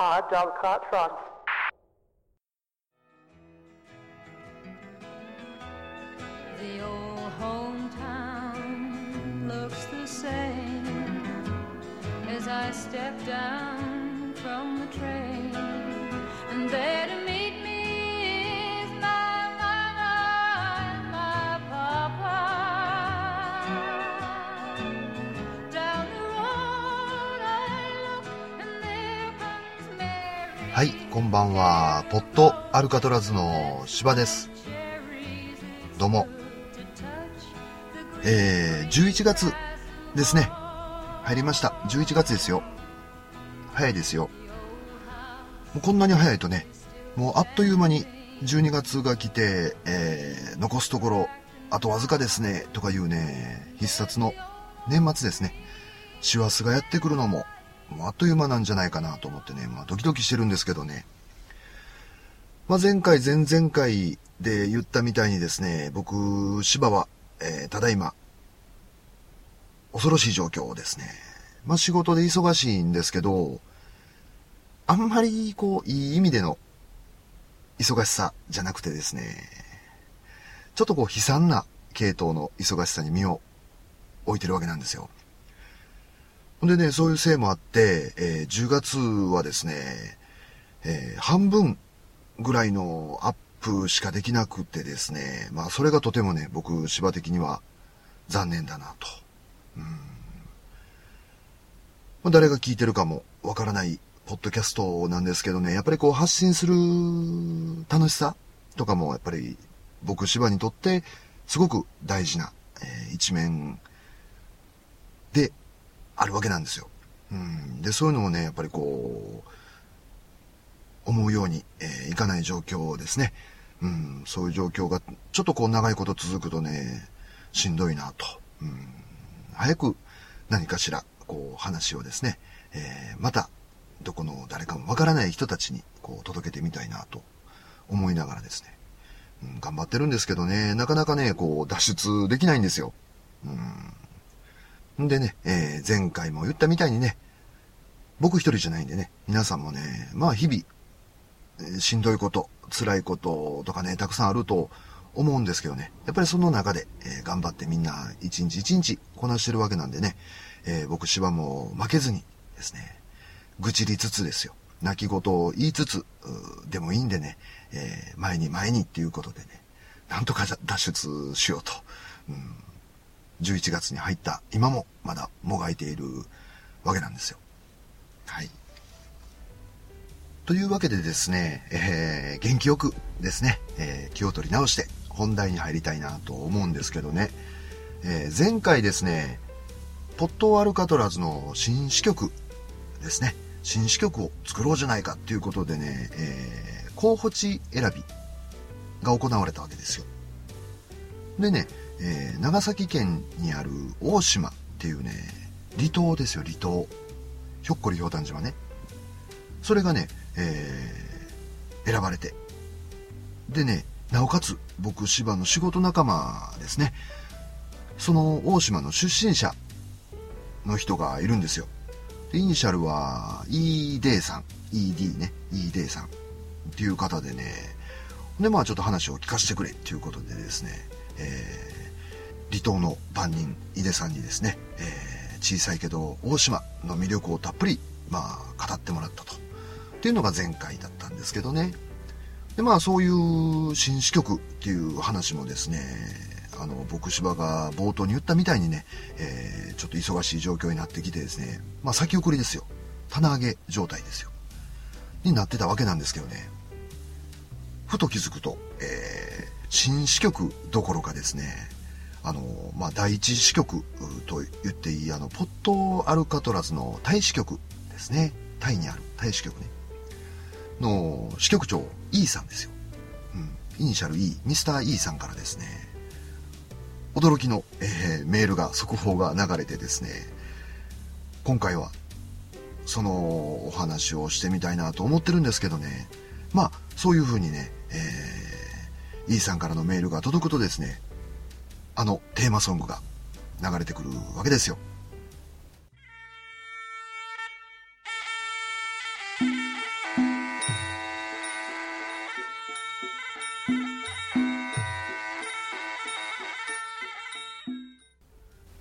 Hard dog cart trot. The old hometown looks the same as I step down from the train, はい、こんばんは。ポットアルカトラズの芝です。どうも。えー、11月ですね。入りました。11月ですよ。早いですよ。もうこんなに早いとね、もうあっという間に12月が来て、えー、残すところ、あとわずかですね、とかいうね、必殺の年末ですね。師走がやってくるのも、もうあっという間なんじゃないかなと思ってね、まあドキドキしてるんですけどね。まあ前回、前々回で言ったみたいにですね、僕、芝は、えーただいま、恐ろしい状況ですね。まあ仕事で忙しいんですけど、あんまりこう、いい意味での忙しさじゃなくてですね、ちょっとこう悲惨な系統の忙しさに身を置いてるわけなんですよ。ほんでね、そういうせいもあって、えー10月はですね、えー半分ぐらいのアップしかできなくてですね、まあそれがとてもね、僕、芝的には残念だなと。うんまあ誰が聞いてるかもわからないポッドキャストなんですけどね、やっぱりこう発信する楽しさとかもやっぱり僕、芝にとってすごく大事な、えー一面であるわけなんですよ。うん。で、そういうのもね、やっぱりこう、思うように、えーいかない状況ですね。うん。そういう状況が、ちょっとこう長いこと続くとね、しんどいなと。うん。早く何かしら、こう話をですね、えーまた、どこの誰かもわからない人たちに、こう届けてみたいなと思いながらですね。うん、頑張ってるんですけどね、なかなかね、こう脱出できないんですよ。うん。んでね、えー前回も言ったみたいにね、僕一人じゃないんでね、皆さんもね、まあ日々、えーしんどいこと、辛いこととかね、たくさんあると思うんですけどね、やっぱりその中で、えー頑張ってみんな一日一日こなしてるわけなんでね、えー僕芝も負けずにですね、愚痴りつつですよ。泣き言を言いつつ、でもいいんでね、えー前に前にっていうことでね、なんとか脱出しようと。うん11月に入った今もまだもがいているわけなんですよ。はい。というわけでですね、えー元気よくですね、えー気を取り直して本題に入りたいなと思うんですけどね、えー前回ですね、ポットアルカトラズの新支局ですね、新支局を作ろうじゃないかっていうことでね、えー候補地選びが行われたわけですよ。でね、えー長崎県にある大島っていうね、離島ですよ、離島。ひょっこりひょうたん島ね。それがね、えー選ばれて。でね、なおかつ、僕、芝の仕事仲間ですね。その大島の出身者の人がいるんですよ。でイニシャルは ED さん。ED ね。ED さん。っていう方でね。で、まあちょっと話を聞かせてくれっていうことでですね。えー離島の番人、井出さんにですね、えー小さいけど大島の魅力をたっぷり、まあ語ってもらったと。っていうのが前回だったんですけどね。で、まあそういう新支局っていう話もですね、あの、僕芝が冒頭に言ったみたいにね、えーちょっと忙しい状況になってきてですね、まあ先送りですよ。棚上げ状態ですよ。になってたわけなんですけどね。ふと気づくと、えー新支局どころかですね、あの、まあ、第一支局と言っていい、あの、ポットアルカトラズの大支局ですね。タイにある大支局ね。の支局長 E さんですよ。うん。イニシャル E、ミスター E さんからですね、驚きの、えーメールが、速報が流れてですね、今回は、そのお話をしてみたいなと思ってるんですけどね、まあ、そういうふうにね、えー、E さんからのメールが届くとですね、あのテーマソングが流れてくるわけですよ。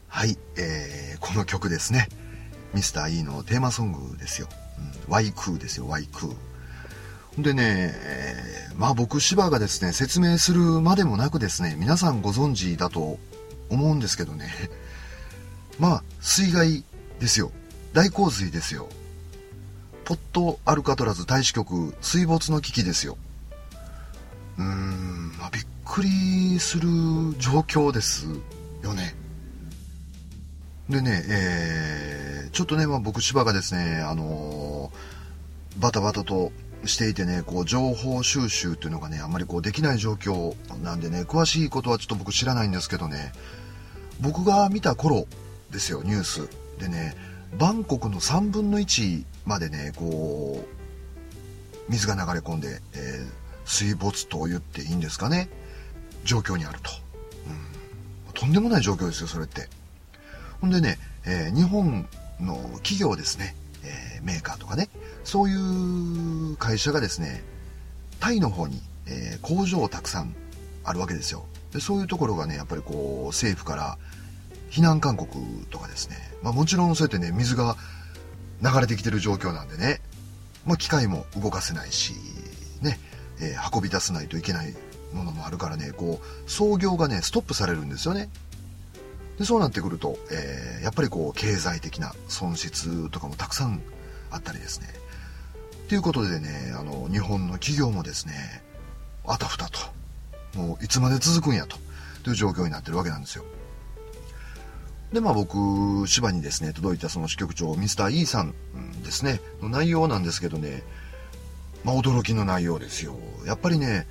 はい、えー、この曲ですね。ミスター E のテーマソングですよ。うん、ワイクーですよ、ワイクー。でね、まあ僕、芝がですね、説明するまでもなくですね、皆さんご存知だと思うんですけどね、まあ、水害ですよ。大洪水ですよ。ポットアルカトラズ大使局水没の危機ですよ。うーん、まあ、びっくりする状況ですよね。でね、えー、ちょっとね、まあ、僕、芝がですね、あのーバタバタとしていてね、こう、情報収集っていうのがね、あんまりこう、できない状況なんでね、詳しいことはちょっと僕知らないんですけどね、僕が見た頃ですよ、ニュース。でね、バンコクの3分の1までね、こう、水が流れ込んで、えー水没と言っていいんですかね、状況にあると。うん、とんでもない状況ですよ、それって。ほんでね、えー日本の企業ですね、えーメーカーとかね、そういう会社がですね、タイの方に、えー工場をたくさんあるわけですよ。でそういうところがね、やっぱりこう、政府から避難勧告とかですね、まあもちろんそうやってね、水が流れてきてる状況なんでね、まあ機械も動かせないし、ね、えー運び出さないといけないものもあるからね、こう、操業がね、ストップされるんですよね。で、そうなってくると、えーやっぱりこう、経済的な損失とかもたくさんあったりですね。ということでね、あの、日本の企業もですね、あたふたと、もういつまで続くんやと、という状況になってるわけなんですよ。で、まあ僕、芝にですね、届いたその支局長、ミスター E さんですね、の内容なんですけどね、まあ驚きの内容ですよ。やっぱりね、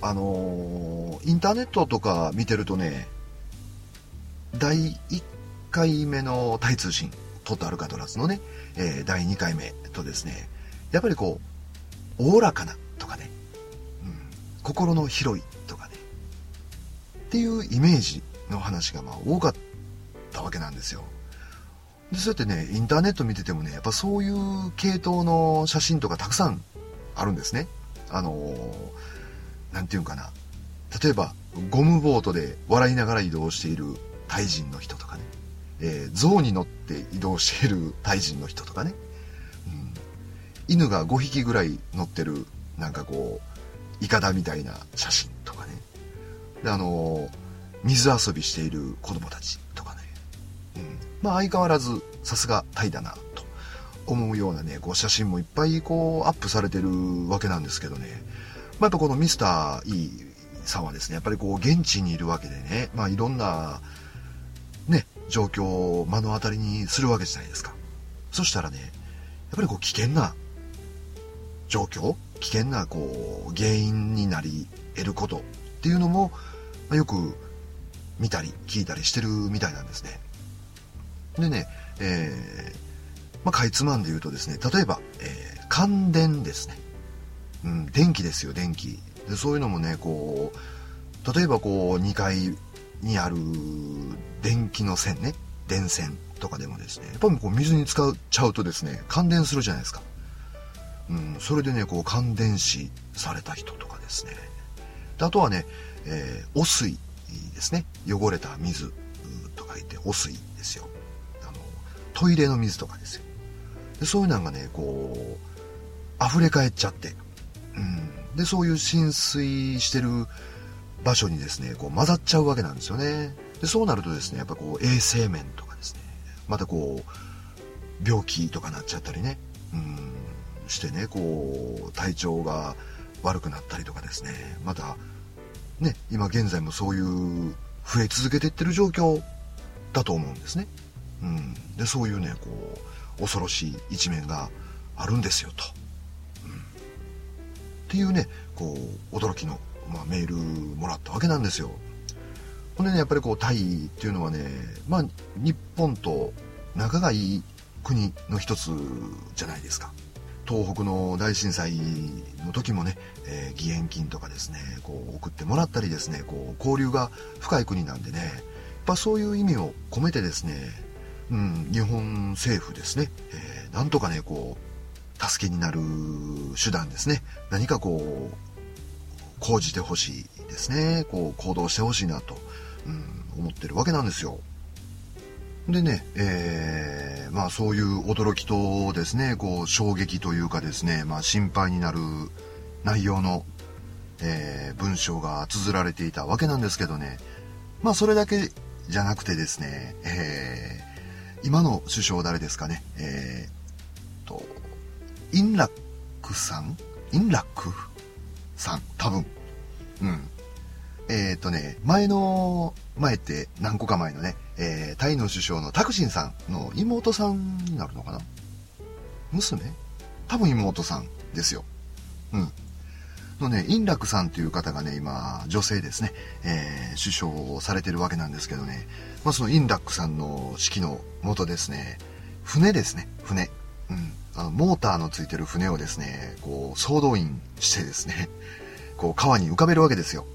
あのーインターネットとか見てるとね、第1回目のタイ通信、トットアルカトラズのね、えー第2回目とですね、やっぱりこう、おおらかなとかね、うん、心の広いとかね、っていうイメージの話がまあ多かったわけなんですよ。でそうやってね、インターネット見ててもね、やっぱそういう系統の写真とかたくさんあるんですね。あのーなんていうんかな。例えば、ゴムボートで笑いながら移動しているタイ人の人とかね。えー象に乗って移動しているタイ人の人とかね。うん、犬が5匹ぐらい乗ってる、なんかこう、イカダみたいな写真とかね。で、あのー水遊びしている子供たちとかね。うん、まあ相変わらずさすがタイだなと思うようなね、こう写真もいっぱいこうアップされてるわけなんですけどね。まあやっぱこのミスター E さんはですね、やっぱりこう現地にいるわけでね、まあいろんな、状況を目の当たりにするわけじゃないですか。そしたらね、やっぱりこう危険な状況、危険なこう原因になり得ることっていうのも、まあよく見たり聞いたりしてるみたいなんですね。でね、えーまあ、かいつまんで言うとですね、例えば、えー感電ですね。うん、電気ですよ、電気。で、そういうのもね、こう、例えばこう、2階にある電気の線ね、電線とかでもですね、やっぱりこう水に使っちゃうとですね、感電するじゃないですか。うん、それでね、こう、感電死された人とかですね。であとはね、えー汚水ですね。汚れた水と書いて汚水ですよ。あの、トイレの水とかですよ。でそういうのがね、こう、溢れ返っちゃって、うん。で、そういう浸水してる場所にですね、こう混ざっちゃうわけなんですよね。で、そうなるとですね、やっぱこう衛生面とかですね、またこう、病気とかなっちゃったりね、うん、してね、こう、体調が悪くなったりとかですね、また、ね、今現在もそういう増え続けてってる状況だと思うんですね。うん。で、そういうね、こう、恐ろしい一面があるんですよ、と。っていうね、こう、驚きの、まあ、メールもらったわけなんですよ。ほんでね、やっぱりこう、タイっていうのはね、まあ、日本と仲がいい国の一つじゃないですか。東北の大震災の時もね、えー義援金とかですね、こう送ってもらったりですね、こう交流が深い国なんでね、やっぱそういう意味を込めてですね、うん、日本政府ですね、えーなんとかね、こう、助けになる手段ですね、何かこう、講じてほしいですね、こう行動してほしいなと、うん、思ってるわけなんですよ。でね、えー、まあそういう驚きとですね、こう衝撃というかですね、まあ心配になる内容の、えー、文章が綴られていたわけなんですけどね、まあそれだけじゃなくてですね、えー、今の首相誰ですかね、えー、と、インラックさんインラックさん多分。うん。えっ、ー、とね、前の、前って何個か前のね、えー、タイの首相のタクシンさんの妹さんになるのかな？娘？多分妹さんですよ。うん。のね、インラクさんという方がね、今、女性ですね、えー、首相をされてるわけなんですけどね、まあ、そのインラックさんの指揮のもとですね、船ですね、船。うん。あの、モーターのついてる船をですね、こう、総動員してですね、こう、川に浮かべるわけですよ。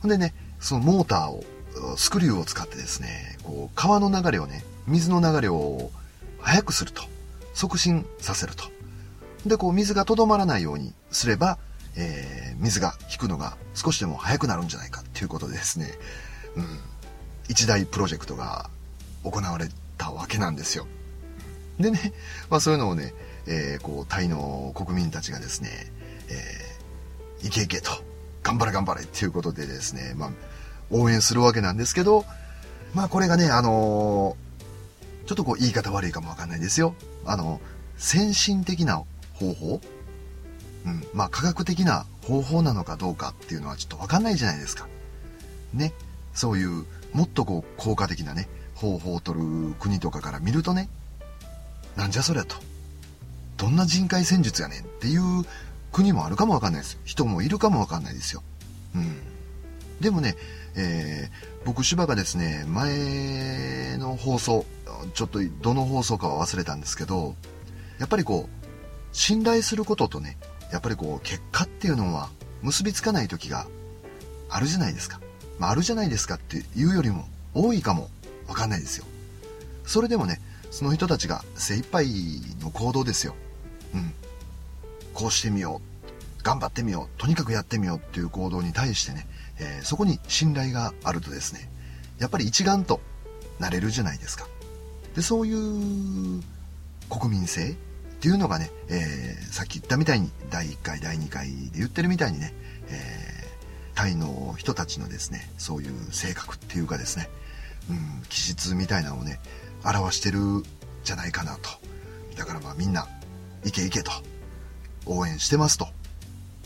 ほんでね、そのモーターを、スクリューを使ってですね、こう、川の流れをね、水の流れを速くすると。促進させると。で、こう、水がとどまらないようにすれば、えー、水が引くのが少しでも速くなるんじゃないかっていうことでですね、うん、一大プロジェクトが行われたわけなんですよ。でね、まあそういうのをね、えー、こう、タイの国民たちがですね、えー、いけいけと、頑張れ頑張れっていうことでですね、まあ、応援するわけなんですけど、まあこれがね、あのー、ちょっとこう言い方悪いかもわかんないですよ。あの、先進的な方法うん、まあ科学的な方法なのかどうかっていうのはちょっとわかんないじゃないですか。ね。そういう、もっとこう効果的なね、方法を取る国とかから見るとね、なんじゃそりゃと。どんな人海戦術やねんっていう国もあるかもわかんないです。人もいるかもわかんないですよ。うん。でもね、えー、僕芝がですね、前の放送、ちょっとどの放送かは忘れたんですけど、やっぱりこう、信頼することとね、やっぱりこう、結果っていうのは結びつかない時があるじゃないですか。まあ、あるじゃないですかっていうよりも多いかもわかんないですよ。それでもね、その人たちが精一杯の行動ですよ。うん。こうしてみよう。頑張ってみよう。とにかくやってみようっていう行動に対してね、えー、そこに信頼があるとですね、やっぱり一丸となれるじゃないですか。で、そういう国民性っていうのがね、えー、さっき言ったみたいに第1回第2回で言ってるみたいにね、えー、タイの人たちのですねそういう性格っていうかですね、うん、気質みたいなのをね表してるじゃないかなと。だからまあみんなイケイケと応援してますと。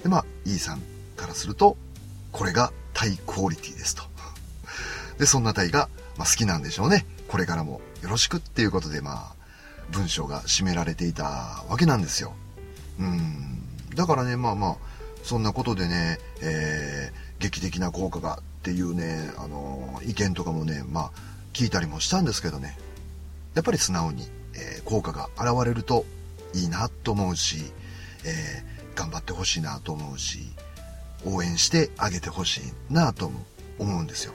でまあイーさんからするとこれがタイクオリティですと。でそんなタイが、まあ、好きなんでしょうね。これからもよろしくっていうことでまあ文章が占められていたわけなんですよ。うん。だからね、まあまあ、そんなことでね、えー、劇的な効果がっていうね、あのー、意見とかもね、まあ、聞いたりもしたんですけどね、やっぱり素直に、えー、効果が現れるといいなと思うし、えー、頑張ってほしいなと思うし、応援してあげてほしいなと思うんですよ。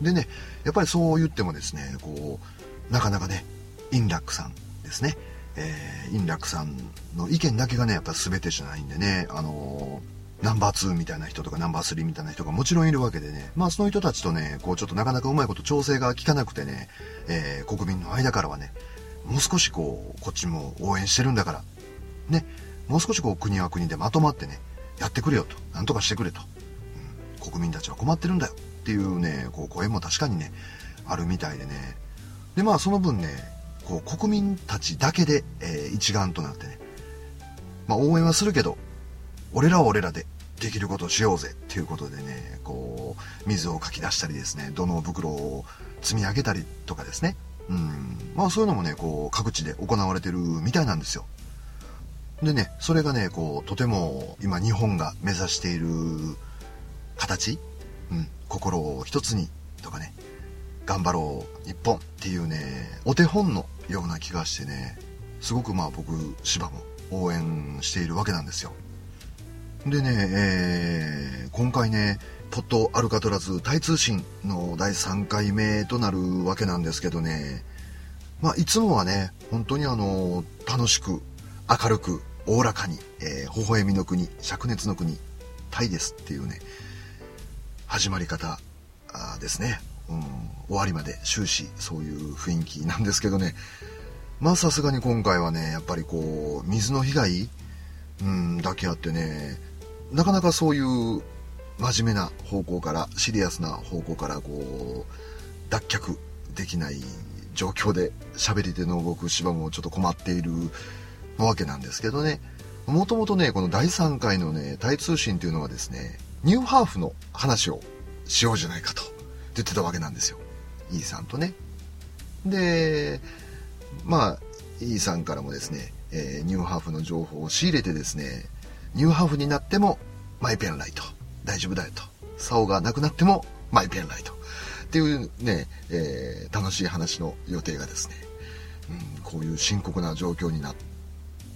うん。でね、やっぱりそう言ってもですね、こう、なかなかね、インラックさんですね。えー、インラックさんの意見だけがね、やっぱ全てじゃないんでね、あの、ナンバー2みたいな人とかナンバー3みたいな人がもちろんいるわけでね、まあその人たちとね、こうちょっとなかなかうまいこと調整が効かなくてね、えー、国民の間からはね、もう少しこう、こっちも応援してるんだから、ね、もう少しこう国は国でまとまってね、やってくれよと、なんとかしてくれと、うん、国民たちは困ってるんだよ。っていうね、こう声も確かにね、あるみたいでね、でまあその分ね、こう国民たちだけで、えー、一丸となってね、まあ、応援はするけど俺らは俺らでできることをしようぜっていうことでねこう水をかき出したりですね土の袋を積み上げたりとかですね。うん。まあそういうのもねこう各地で行われてるみたいなんですよ。でねそれがねこうとても今日本が目指している形、うん、心を一つにとかね。頑張ろう日本っていうねお手本のような気がしてねすごくまあ僕芝も応援しているわけなんですよ。でね、えー、今回ねポットアルカトラズタイ通信の第3回目となるわけなんですけどね。まあいつもはね本当にあの楽しく明るくおおらかに、えー、微笑みの国灼熱の国タイですっていうね始まり方ですね。うん、終わりまで終始そういう雰囲気なんですけどね。まあさすがに今回はねやっぱりこう水の被害、うん、だけあってねなかなかそういう真面目な方向からシリアスな方向からこう脱却できない状況で喋り手の僕芝もちょっと困っているわけなんですけどね。もともとねこの第3回のねタイ通信というのはですねニューハーフの話をしようじゃないかと言ってたわけなんですよ。E さんとね。でまあ E さんからもですね、えー、ニューハーフの情報を仕入れてですねニューハーフになってもマイペンライト。大丈夫だよと。竿がなくなってもマイペンライト。っていうね、えー、楽しい話の予定がですね、うん、こういう深刻な状況になっ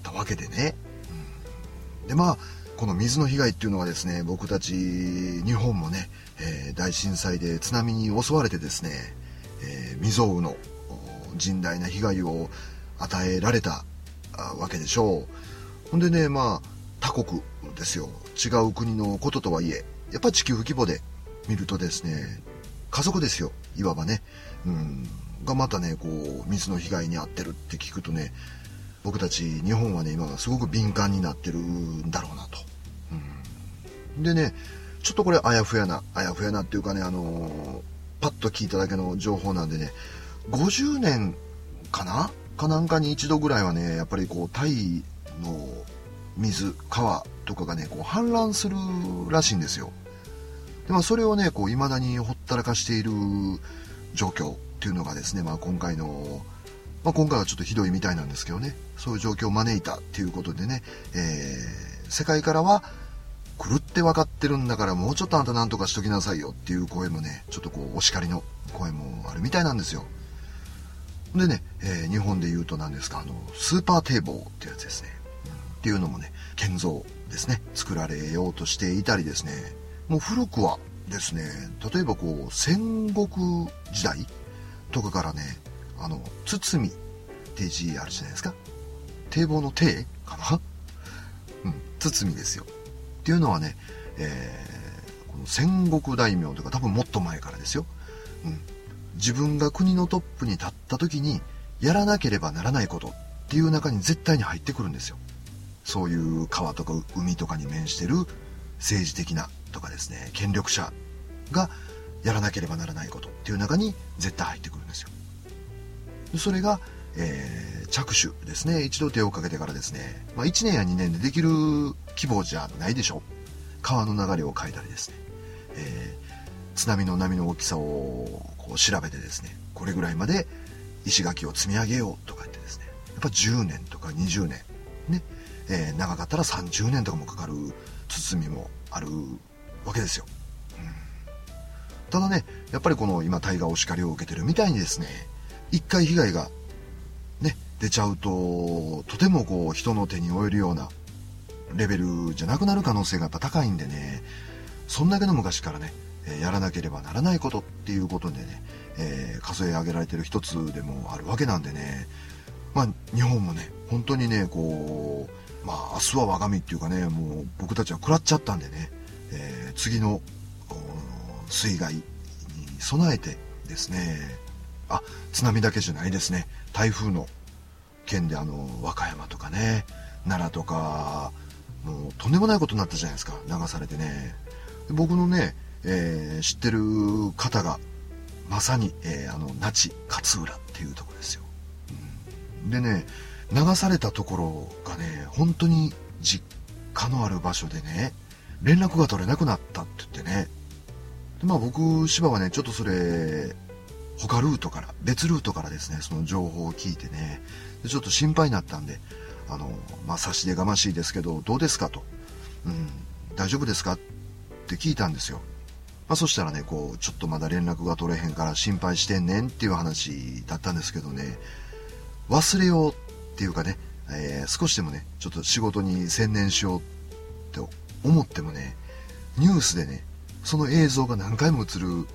たわけでね、うん、でまあこの水の被害っていうのはですね僕たち日本もね、えー、大震災で津波に襲われてですね、えー、未曾有の甚大な被害を与えられたわけでしょう。ほんでねまあ他国ですよ。違う国のこととはいえやっぱ地球規模で見るとですね家族ですよ。いわばね、うん、がまたねこう水の被害に遭ってるって聞くとね僕たち日本はね今すごく敏感になってるんだろうなと、うん、でねちょっとこれあやふやなあやふやなっていうかねあのー、パッと聞いただけの情報なんでね50年かな？かなんかに一度ぐらいはねやっぱりこうタイの水川とかがねこう氾濫するらしいんですよで、まあ、それをね、こう、未だにほったらかしている状況っていうのがですね、まあ、今回の、まあ、今回はちょっとひどいみたいなんですけどね、そういう状況を招いたっていうことでね、えー、世界からは、狂って分かってるんだからもうちょっとあんた何とかしときなさいよっていう声もね、ちょっとこう、お叱りの声もあるみたいなんですよ。でね、えー、日本で言うと何ですか、あの、スーパー堤防ってやつですね。っていうのもね、建造ですね、作られようとしていたりですね、もう古くはですね、例えばこう、戦国時代とかからね、あの、堤って字あるじゃないですか。堤防の堤かなうん、堤ですよ。っていうのはね、えー、この戦国大名とか多分もっと前からですよ。うん。自分が国のトップに立った時にやらなければならないことっていう中に絶対に入ってくるんですよ。そういう川とか海とかに面してる政治的なとかですね権力者がやらなければならないことっていう中に絶対入ってくるんですよ。それが、えー、着手ですね。一度手をかけてからですね、まあ、1年や2年でできる規模じゃないでしょ。川の流れを変えたりですね、えー、津波の波の大きさをこう調べてですね。これぐらいまで石垣を積み上げようとか言ってですね。やっぱ10年とか20年。ね、えー、長かったら30年とかもかかる包みもあるわけですよ。うん、ただね、やっぱりこの今タイガーお叱りを受けてるみたいにですね、一回被害がね、出ちゃうと、とてもこう人の手に負えるようなレベルじゃなくなる可能性がやっぱ高いんでね、そんだけの昔からね、やらなければならないことっていうことでね、えー、数え上げられてる一つでもあるわけなんでね、まあ日本もね、本当にね、こう、まあ明日は我が身っていうかね、もう僕たちは食らっちゃったんでね、えー、次の水害に備えてですねあ津波だけじゃないですね台風の件であの和歌山とかね奈良とかもうとんでもないことになったじゃないですか流されてね。僕のね、えー、知ってる方がまさに、えー、あの那智勝浦っていうとこですよ、うん、でね流されたところがね本当に実家のある場所でね連絡が取れなくなったって言ってね。でまあ僕、芝はね、ちょっとそれ、他ルートから、別ルートからですね、その情報を聞いてね、でちょっと心配になったんで、あの、まあ差し出がましいですけど、どうですかと。うん、大丈夫ですかって聞いたんですよ。まあそしたらね、こう、ちょっとまだ連絡が取れへんから心配してんねんっていう話だったんですけどね、忘れようっていうかね、えー、少しでもね、ちょっと仕事に専念しようって思ってもね、ニュースでね、その映像が何回も映る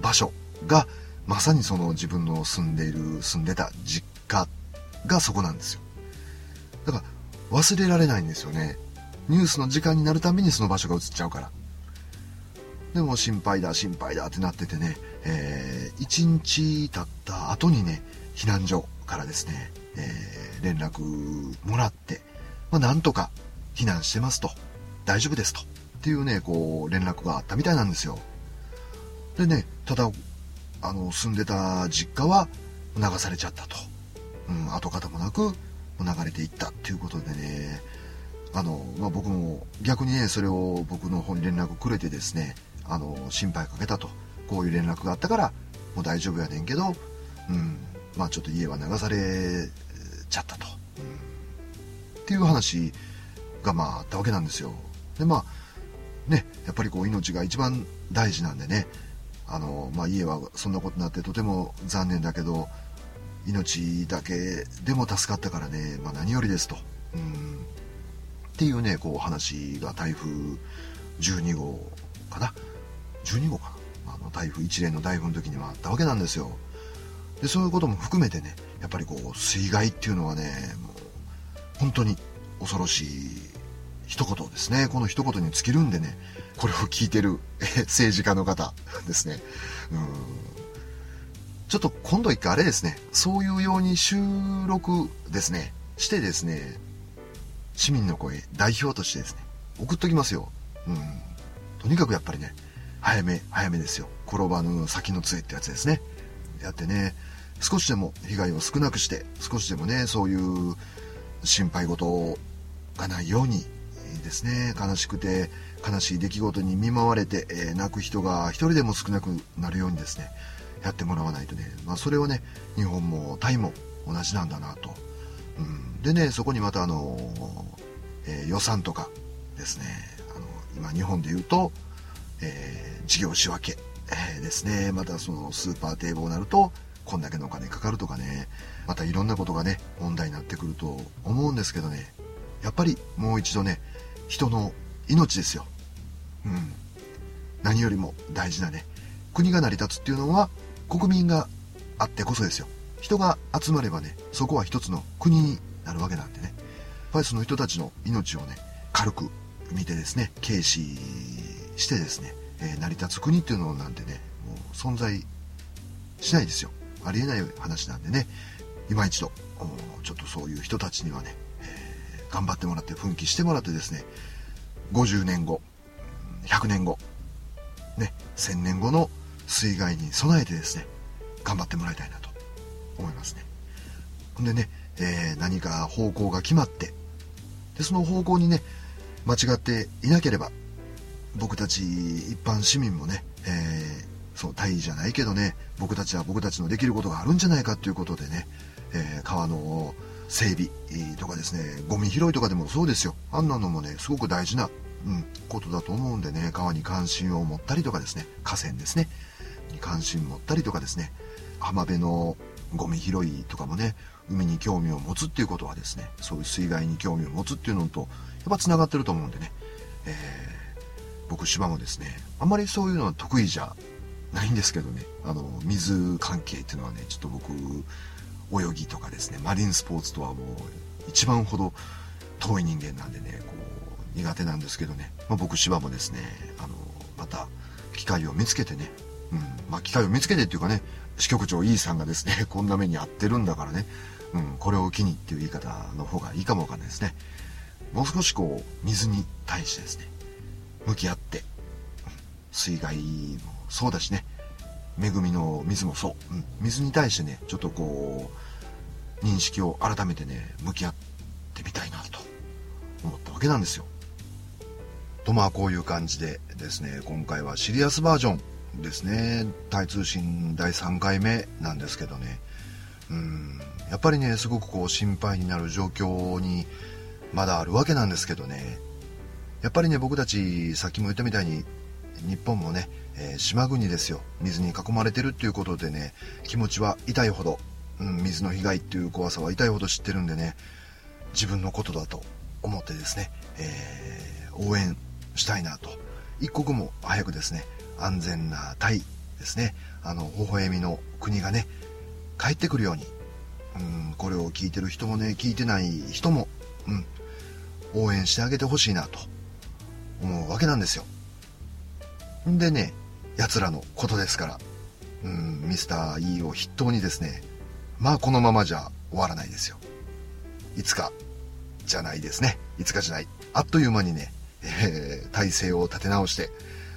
場所が、まさにその自分の住んでいる、住んでた実家がそこなんですよ。だから忘れられないんですよね。ニュースの時間になるたびにその場所が映っちゃうから。でも心配だ、心配だってなっててね、え1日経った後にね、避難所からですね、えー、連絡もらって、まあ、なんとか避難してますと、大丈夫ですと、っていうね、こう、連絡があったみたいなんですよ。でね、ただ、あの、住んでた実家は流されちゃったと。うん、跡形もなく流れていったっていうことでね、あの、まあ、僕も逆にね、それを僕の方に連絡くれてですね、あの、心配かけたと。こういう連絡があったから、もう大丈夫やねんけど、うん、まあちょっと家は流されちゃったと。うん、っていう話がまああったわけなんですよ。で、まあ、ね、やっぱりこう命が一番大事なんでね、あの、まあ家はそんなことになってとても残念だけど、命だけでも助かったからね、まあ何よりですと。うん、っていうね、こう話が台風12号かな。12号かな。あの台風一連の台風の時にはあったわけなんですよ。で、そういうことも含めてね、やっぱりこう水害っていうのはね、もう本当に恐ろしい一言ですね。この一言に尽きるんでね、これを聞いてる政治家の方ですね。うんちょっと今度一回あれですね、そういうように収録ですね、してですね、市民の声、代表としてですね、送っときますよ。うん。とにかくやっぱりね、早め、早めですよ。転ばぬ先の杖ってやつですね。やってね、少しでも被害を少なくして、少しでもね、そういう心配事がないようにですね、悲しくて、悲しい出来事に見舞われて、えー、泣く人が一人でも少なくなるようにですね、やってもらわないとね、まあ、それはね日本もタイも同じなんだなと、うん、でねそこにまたあの、えー、予算とかですねあの今日本で言うと、えー、事業仕分け、えー、ですね。またそのスーパー堤防になるとこんだけのお金かかるとかねまたいろんなことがね問題になってくると思うんですけどねやっぱりもう一度ね人の命ですよ、うん、何よりも大事なね国が成り立つっていうのは国民があってこそですよ。人が集まればね、そこは一つの国になるわけなんでね。やっぱりその人たちの命をね、軽く見てですね、軽視してですね、えー、成り立つ国っていうのなんてね、もう存在しないですよ。ありえない話なんでね、今一度、ちょっとそういう人たちにはね、頑張ってもらって奮起してもらってですね、50年後、100年後、ね、1000年後の水害に備えてですね、頑張ってもらいたいなと思いますね。ほんでね、えー、何か方向が決まって、で、その方向にね、間違っていなければ、僕たち一般市民もね、えー、そう、大尉じゃないけどね、僕たちは僕たちのできることがあるんじゃないかということでね、えー、川の整備とかですね、ゴミ拾いとかでもそうですよ。あんなのもね、すごく大事な、うん、ことだと思うんでね、川に関心を持ったりとかですね、河川ですね、に関心持ったりとかですね浜辺のゴミ拾いとかもね海に興味を持つっていうことはですねそういう水害に興味を持つっていうのとやっぱつながってると思うんでね、えー、僕島もですねあんまりそういうのは得意じゃないんですけどね。あの水関係っていうのはねちょっと僕泳ぎとかですねマリンスポーツとはもう一番ほど遠い人間なんでねこう苦手なんですけどね、まあ、僕芝もですねあのまた機会を見つけてねうん、まあ、機会を見つけてっていうかね、支局長 E さんがですね、こんな目に遭ってるんだからね、うん、これを機にっていう言い方の方がいいかもわかんないですね。もう少しこう、水に対してですね、向き合って、水害もそうだしね、恵みの水もそう、うん、水に対してね、ちょっとこう、認識を改めてね、向き合ってみたいなと思ったわけなんですよ。とまあこういう感じでですね、今回はシリアスバージョンですね。タイ通信第3回目なんですけどね。うん、やっぱりね、すごくこう心配になる状況にまだあるわけなんですけどね。やっぱりね、僕たち、さっきも言ったみたいに、日本もね、えー、島国ですよ。水に囲まれてるっていうことでね、気持ちは痛いほど、うん、水の被害っていう怖さは痛いほど知ってるんでね、自分のことだと思ってですね、えー、応援したいなと。一刻も早くですね、安全なタイですね、あの、微笑みの国がね、帰ってくるように、うん、これを聞いてる人もね、聞いてない人も、うん、応援してあげてほしいなと思うわけなんですよ。んでね、奴らのことですから、うん、ミスター E を筆頭にですね、まあこのままじゃ終わらないですよ。いつか、じゃないですね。いつかじゃない。あっという間にね、えー、体勢を立て直して、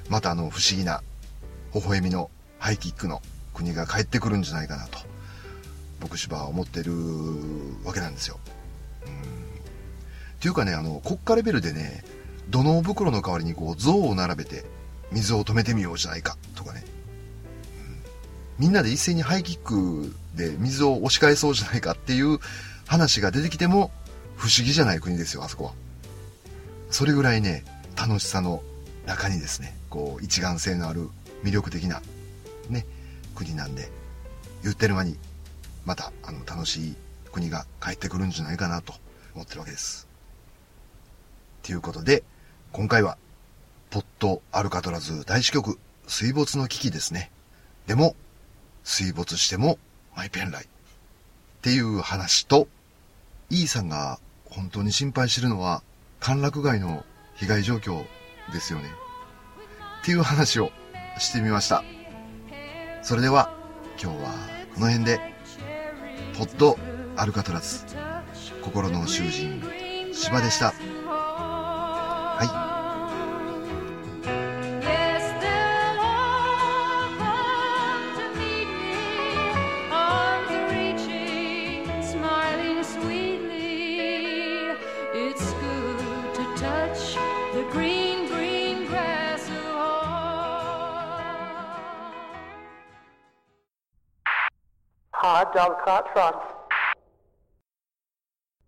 またあの不思議な微笑みのハイキックの国が帰ってくるんじゃないかなと、僕芝は思ってるわけなんですよ。うん。っていうかね、あの、国家レベルでね、土の袋の代わりにこう像を並べて水を止めてみようじゃないかとかね、うん、みんなで一斉にハイキックで水を押し返そうじゃないかっていう話が出てきても不思議じゃない国ですよあそこは。それぐらいね楽しさの中にですねこう一丸性のある魅力的なね国なんで言ってる間にまたあの楽しい国が帰ってくるんじゃないかなと思ってるわけです。ということで今回はポットアルカトラズ大死局水没の危機ですねでも水没してもマイペンライっていう話と E さんが本当に心配してるのは歓楽街の被害状況ですよね。っていう話をしてみました。それでは今日はこの辺でポッドアルカトラズ心の囚人芝でした。はい。John Scott